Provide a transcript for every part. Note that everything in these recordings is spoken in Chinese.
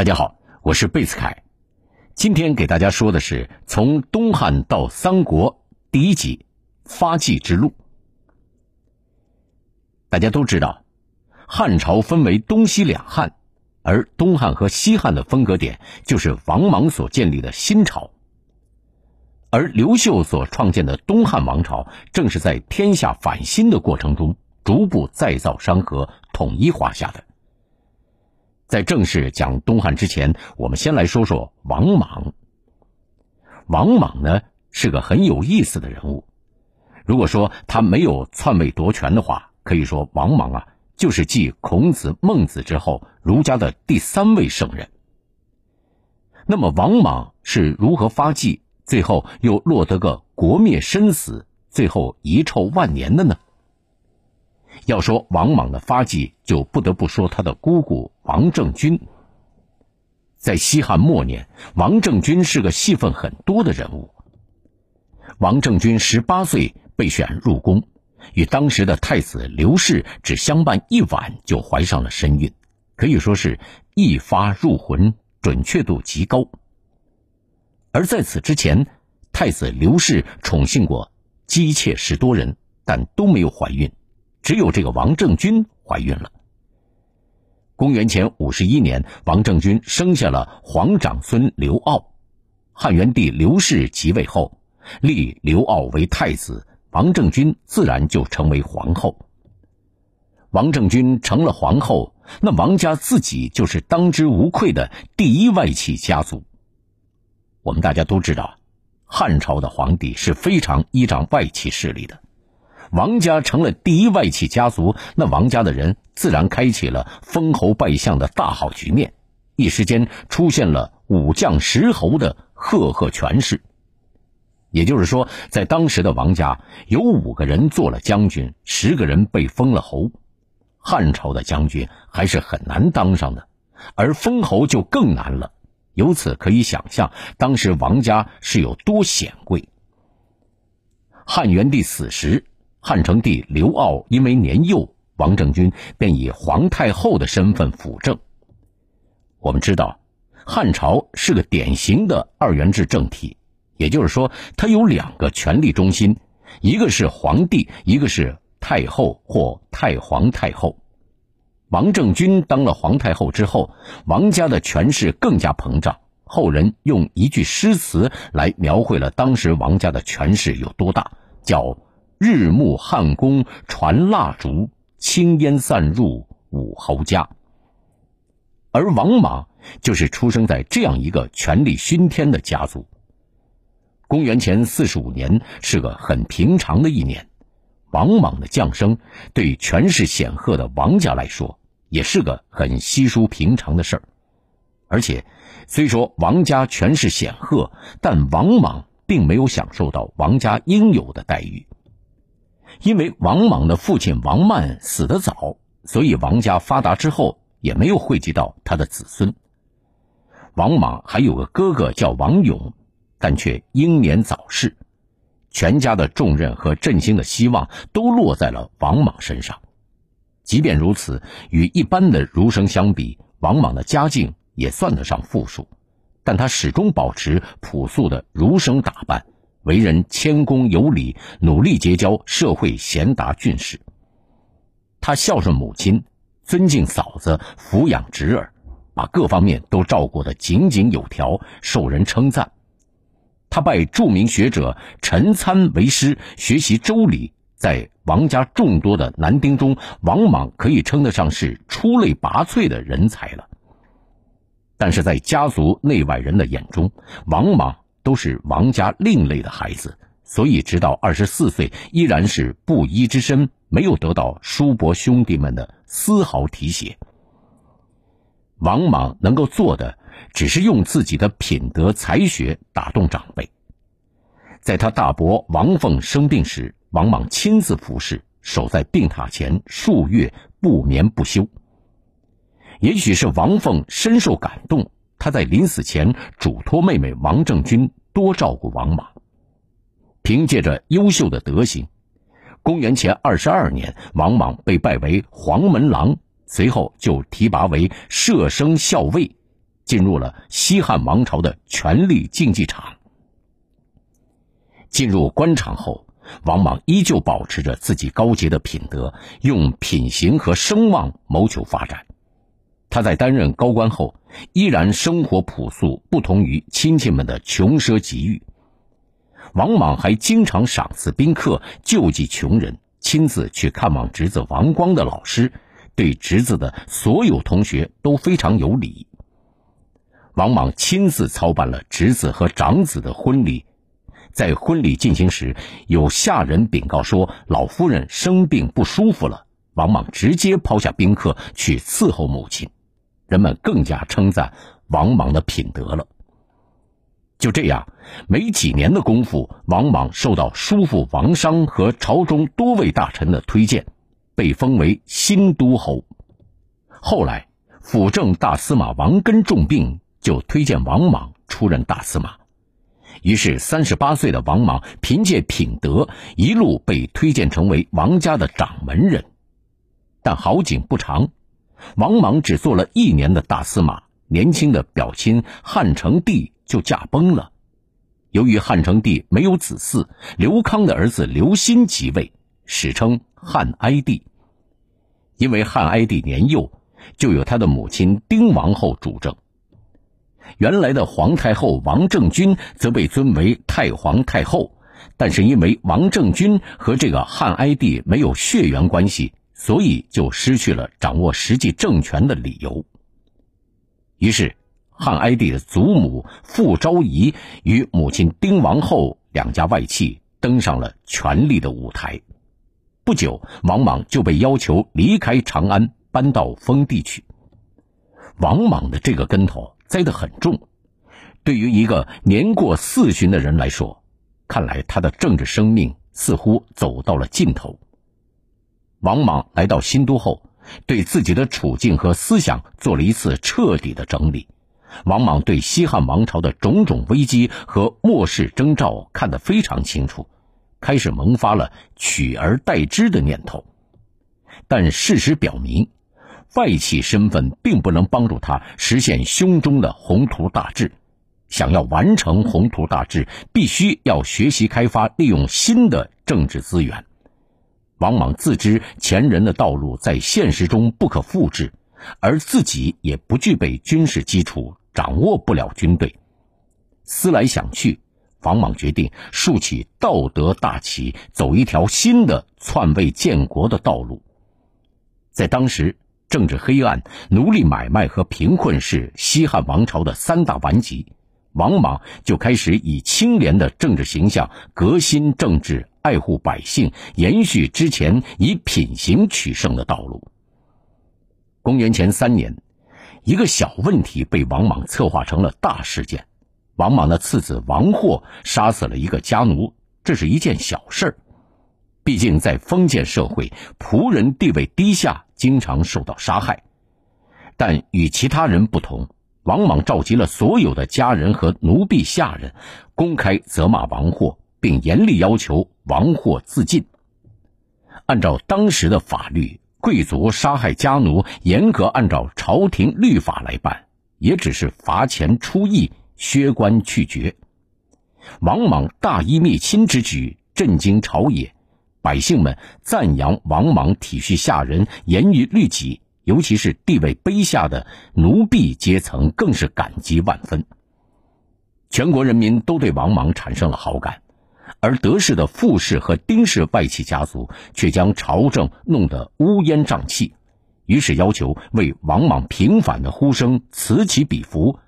大家好，我是贝斯凯，今天给大家说的是从东汉到三国第一集发迹之路。大家都知道，汉朝分为东西两汉，而东汉和西汉的分隔点就是王莽所建立的新朝，而刘秀所创建的东汉王朝，正是在天下反新的过程中逐步再造山河、统一华夏的。在正式讲东汉之前，我们先来说说王莽。王莽呢是个很有意思的人物。如果说他没有篡位夺权的话，可以说王莽啊就是继孔子、孟子之后儒家的第三位圣人。那么王莽是如何发迹，最后又落得个国灭身死，最后遗臭万年的呢？要说王莽的发迹，就不得不说他的姑姑王政君。在西汉末年，王政君是个戏份很多的人物。王政君十八岁被选入宫，与当时的太子刘氏只相伴一晚，就怀上了身孕，可以说是一发入魂，准确度极高。而在此之前，太子刘氏宠幸过姬妾十多人，但都没有怀孕。只有这个王政君怀孕了。公元前五十一年，王政君生下了皇长孙刘骜。汉元帝刘氏即位后，立刘骜为太子，王政君自然就成为皇后。王政君成了皇后，那王家自己就是当之无愧的第一外戚家族。我们大家都知道，汉朝的皇帝是非常依仗外戚势力的。王家成了第一外戚家族，那王家的人自然开启了封侯拜相的大好局面，一时间出现了五将十侯的赫赫权势。也就是说，在当时的王家，有五个人做了将军，十个人被封了侯。汉朝的将军还是很难当上的，而封侯就更难了。由此可以想象，当时王家是有多显贵。汉元帝死时。汉成帝刘骜因为年幼，王政君便以皇太后的身份辅政。我们知道，汉朝是个典型的二元制政体，也就是说，它有两个权力中心，一个是皇帝，一个是太后或太皇太后。王政君当了皇太后之后，王家的权势更加膨胀。后人用一句诗词来描绘了当时王家的权势有多大，叫。日暮汉宫传蜡烛，青烟散入武侯家。而王莽就是出生在这样一个权力熏天的家族。公元前四十五年是个很平常的一年，王莽的降生对权势显赫的王家来说也是个很稀疏平常的事儿。而且，虽说王家权势显赫，但王莽并没有享受到王家应有的待遇。因为王莽的父亲王曼死得早，所以王家发达之后也没有惠及到他的子孙。王莽还有个哥哥叫王勇，但却英年早逝，全家的重任和振兴的希望都落在了王莽身上。即便如此，与一般的儒生相比，王莽的家境也算得上富庶，但他始终保持朴素的儒生打扮。为人谦恭有礼，努力结交社会贤达俊士。他孝顺母亲，尊敬嫂子，抚养侄儿，把各方面都照顾得井井有条，受人称赞。他拜著名学者陈参为师，学习周礼。在王家众多的男丁中，王莽可以称得上是出类拔萃的人才了。但是在家族内外人的眼中，王莽。都是王家另类的孩子，所以直到二十四岁依然是布衣之身，没有得到叔伯兄弟们的丝毫提携。王莽能够做的，只是用自己的品德才学打动长辈。在他大伯王凤生病时，王莽亲自服侍，守在病榻前数月不眠不休。也许是王凤深受感动。他在临死前嘱托妹妹王政君多照顾王莽。凭借着优秀的德行，公元前二十二年，王莽被拜为黄门郎，随后就提拔为舍生校尉，进入了西汉王朝的权力竞技场。进入官场后，王莽依旧保持着自己高洁的品德，用品行和声望谋求发展。他在担任高官后，依然生活朴素，不同于亲戚们的穷奢极欲。王莽还经常赏赐宾客，救济穷人，亲自去看望侄子王光的老师，对侄子的所有同学都非常有礼。王莽亲自操办了侄子和长子的婚礼。在婚礼进行时，有下人禀告说老夫人生病不舒服了，王莽直接抛下宾客去伺候母亲，人们更加称赞王莽的品德了。就这样，没几年的功夫，王莽受到叔父王商和朝中多位大臣的推荐，被封为新都侯。后来，辅政大司马王根重病，就推荐王莽出任大司马。于是，三十八岁的王莽凭借品德，一路被推荐成为王家的掌门人。但好景不长，王莽只做了一年的大司马，年轻的表亲汉成帝就驾崩了。由于汉成帝没有子嗣，刘康的儿子刘歆即位，史称汉哀帝。因为汉哀帝年幼，就有他的母亲丁王后主政。原来的皇太后王政君则被尊为太皇太后，但是因为王政君和这个汉哀帝没有血缘关系，所以就失去了掌握实际政权的理由。于是，汉哀帝的祖母傅昭仪与母亲丁王后两家外戚登上了权力的舞台。不久，王莽就被要求离开长安，搬到封地去。王莽的这个跟头。栽得很重，对于一个年过四旬的人来说，看来他的政治生命似乎走到了尽头。王莽来到新都后，对自己的处境和思想做了一次彻底的整理。王莽对西汉王朝的种种危机和末世征兆看得非常清楚，开始萌发了取而代之的念头。但事实表明。外戚身份并不能帮助他实现胸中的宏图大志。想要完成宏图大志，必须要学习开发利用新的政治资源。王莽自知前人的道路在现实中不可复制，而自己也不具备军事基础，掌握不了军队。思来想去，王莽决定竖起道德大旗，走一条新的篡位建国的道路。在当时。政治黑暗、奴隶买卖和贫困是西汉王朝的三大顽疾。王莽就开始以清廉的政治形象革新政治、爱护百姓，延续之前以品行取胜的道路。公元前三年，一个小问题被王莽策划成了大事件。王莽的次子王霍杀死了一个家奴，这是一件小事儿。毕竟在封建社会，仆人地位低下。经常受到杀害，但与其他人不同，王莽召集了所有的家人和奴婢下人，公开责骂王获，并严厉要求王获自尽。按照当时的法律，贵族杀害家奴，严格按照朝廷律法来办，也只是罚钱出役、削官去爵。王莽大义灭亲之举震惊朝野。百姓们赞扬王莽体恤下人、严于律己，尤其是地位卑下的奴婢阶层，更是感激万分。全国人民都对王莽产生了好感，而德氏的傅氏和丁氏外戚家族却将朝政弄得乌烟瘴气，于是要求为王莽平反的呼声此起彼伏，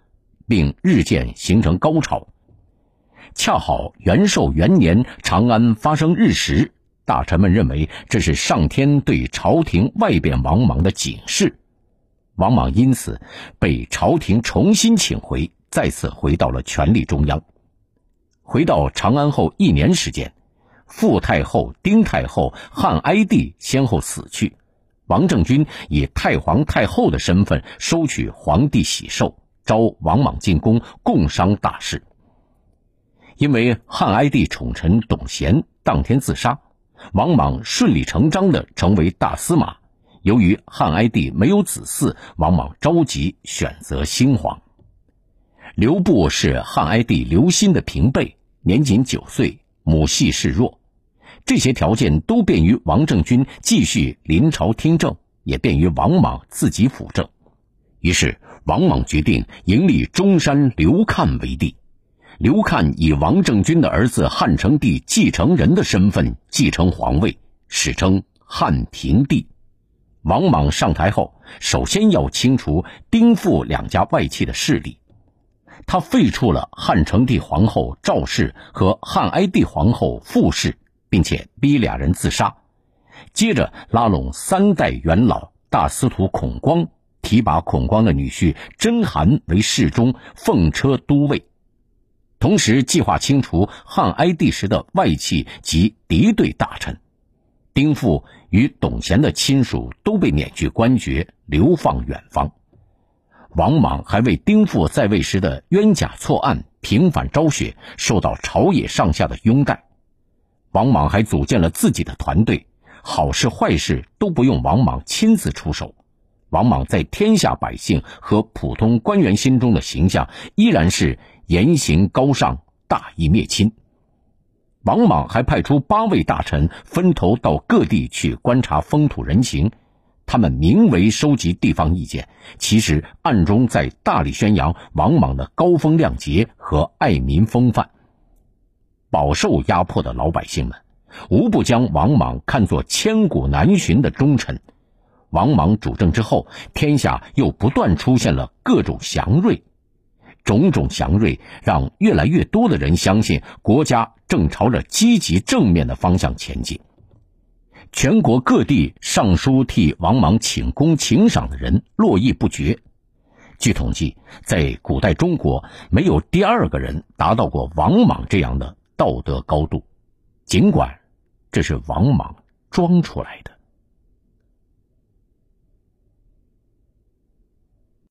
并日渐形成高潮。恰好元寿元年，长安发生日食。大臣们认为这是上天对朝廷外边王莽的警示，王莽因此被朝廷重新请回，再次回到了权力中央。回到长安后一年时间，傅太后、丁太后、汉哀帝先后死去，王政君以太皇太后的身份收取皇帝喜寿，召王莽进宫共商大事。因为汉哀帝宠臣董贤当天自杀。王莽顺理成章的成为大司马。由于汉哀帝没有子嗣，王莽着急选择新皇。刘布是汉哀帝刘歆的平辈，年仅九岁，母系示弱，这些条件都便于王政君继续临朝听政，也便于王莽自己辅政。于是，王莽决定迎立中山刘看为帝。刘看以王政君的儿子汉成帝继承人的身份继承皇位，史称汉平帝。王莽上台后，首先要清除丁父两家外戚的势力。他废黜了汉成帝皇后赵氏和汉哀帝皇后傅氏，并且逼俩人自杀。接着拉拢三代元老大司徒孔光，提拔孔光的女婿甄邯为侍中，奉车都尉。同时计划清除汉哀帝时的外戚及敌对大臣。丁父与董贤的亲属都被免去官爵，流放远方。王莽还为丁父在位时的冤假错案、平反昭雪受到朝野上下的拥戴。王莽还组建了自己的团队，好事坏事都不用王莽亲自出手。王莽在天下百姓和普通官员心中的形象依然是言行高尚、大义灭亲。王莽还派出八位大臣分头到各地去观察风土人情，他们名为收集地方意见，其实暗中在大力宣扬王莽的高风亮节和爱民风范。饱受压迫的老百姓们，无不将王莽看作千古难寻的忠臣。王莽主政之后，天下又不断出现了各种祥瑞。种种祥瑞让越来越多的人相信国家正朝着积极正面的方向前进。全国各地上书替王莽请功请赏的人络绎不绝。据统计，在古代中国，没有第二个人达到过王莽这样的道德高度。尽管这是王莽装出来的。